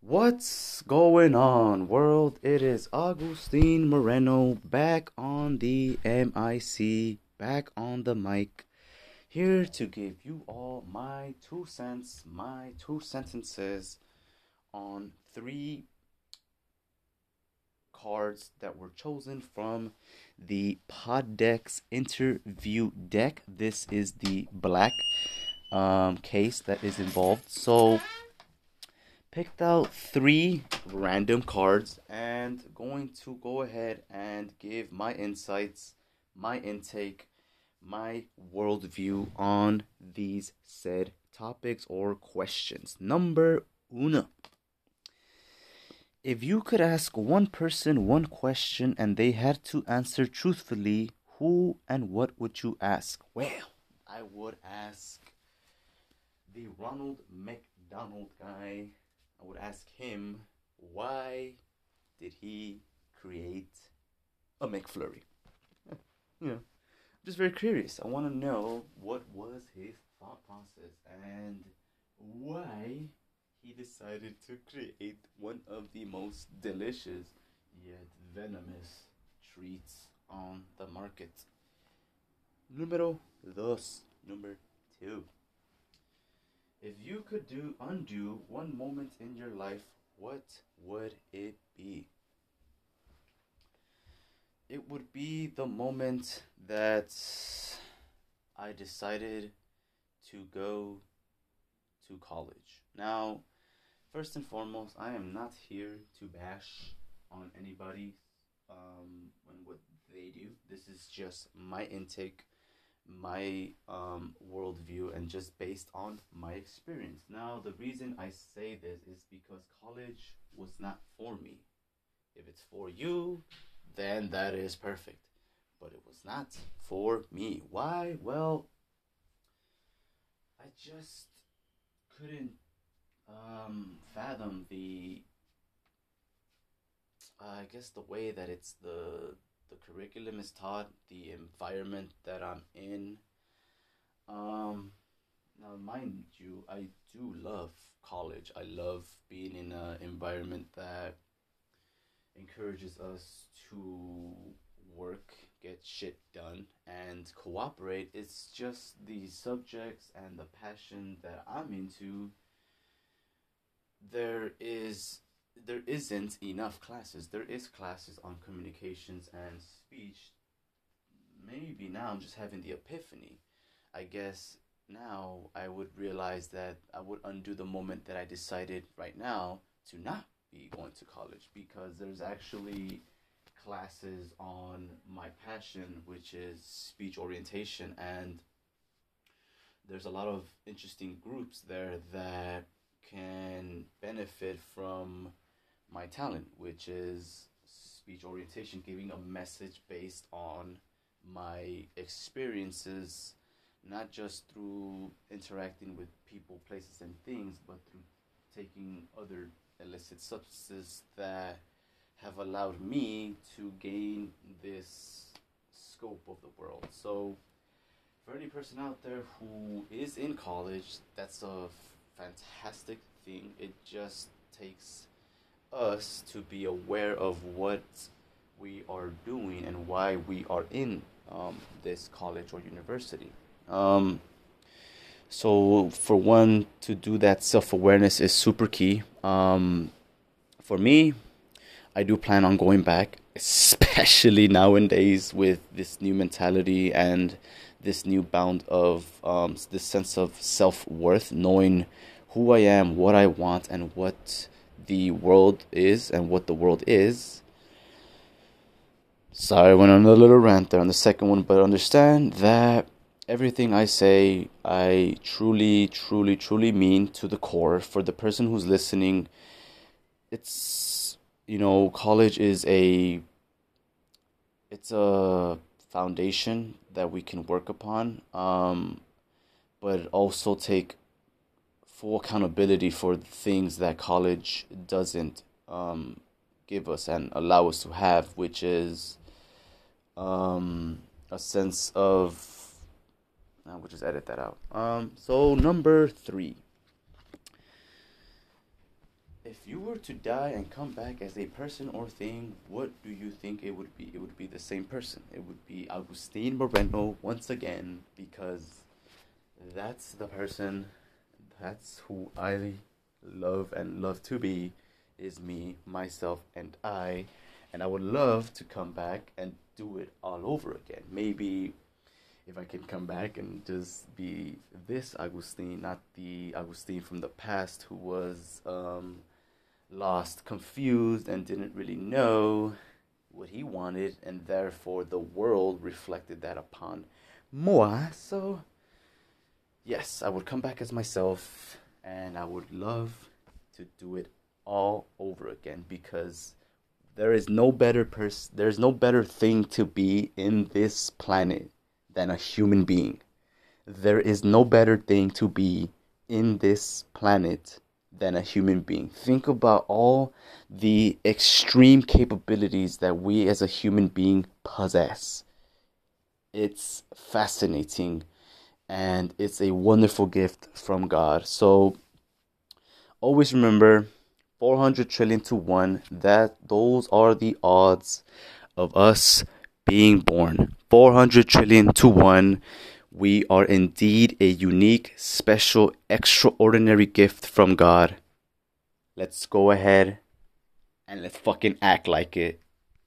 What's going on, world? It is Agustin Moreno back on the MIC, back on the mic, here to give you all my two cents, my two sentences on three cards that were chosen from the Podex interview deck. This is the black um, case that is involved. So, picked out three random cards and going to go ahead and give my insights, my intake, my worldview on these said topics or questions. Number uno. If you could ask one person one question and they had to answer truthfully, who and what would you ask? Well, I would ask the Ronald McDonald guy. I would ask him why did he create a McFlurry? you know, I'm just very curious. I want to know what was his thought process and why he decided to create one of the most delicious yet venomous treats on the market. Número dos. Number two. If you could do undo one moment in your life, what would it be? It would be the moment that I decided to go to college. Now, first and foremost, I am not here to bash on anybody um, and what they do. This is just my intake, my um, worldview, and just based on my experience. Now, the reason I say this is because college was not for me. If it's for you, then that is perfect. But it was not for me. Why? Well, I just couldn't um, fathom the uh, I guess the way that it's the the curriculum is taught, the environment that I'm in. Um, now, mind you, I do love college. I love being in an environment that encourages us to work, get shit done, and cooperate. It's just the subjects and the passion that I'm into there is there isn't enough classes. There is classes on communications and speech. Maybe now I'm just having the epiphany. I guess now I would realize that I would undo the moment that I decided right now to not be going to college because there's actually classes on my passion, which is speech orientation, and there's a lot of interesting groups there that can benefit from my talent, which is speech orientation, giving a message based on my experiences, not just through interacting with people, places, and things, but through taking other illicit substances that have allowed me to gain this scope of the world. So, for any person out there who is in college, that's a fantastic thing. It just takes us to be aware of what we are doing and why we are in um, this college or university. Um, so, for one to do that self awareness is super key. Um, for me, I do plan on going back, especially nowadays with this new mentality and this new bound of um, this sense of self worth, knowing who I am, what I want, and what the world is and what the world is. Sorry, I went on a little rant there on the second one, but understand that everything I say, I truly, truly, truly mean to the core. For the person who's listening, it's, you know, college is a, it's a foundation that we can work upon, um, but also take full accountability for things that college doesn't um, give us and allow us to have, which is um, a sense of. Uh, we'll just edit that out. Um, so number three. if you were to die and come back as a person or thing, what do you think it would be? It would be the same person. It would be Agustin Moreno once again because that's the person, that's who I love and love to be is me, myself, and I. And I would love to come back and do it all over again. Maybe if I can come back and just be this Agustin, not the Agustin from the past who was um, lost, confused, and didn't really know what he wanted, and therefore the world reflected that upon moi. So, yes, I would come back as myself, and I would love to do it all over again because there is no better person, there's no better thing to be in this planet than a human being. There is no better thing to be in this planet than a human being. Think about all the extreme capabilities that we as a human being possess. It's fascinating and it's a wonderful gift from God. So always remember 400 trillion to 1 that those are the odds of us being born. 400 trillion to 1 we are indeed a unique, special, extraordinary gift from God. Let's go ahead and let's fucking act like it.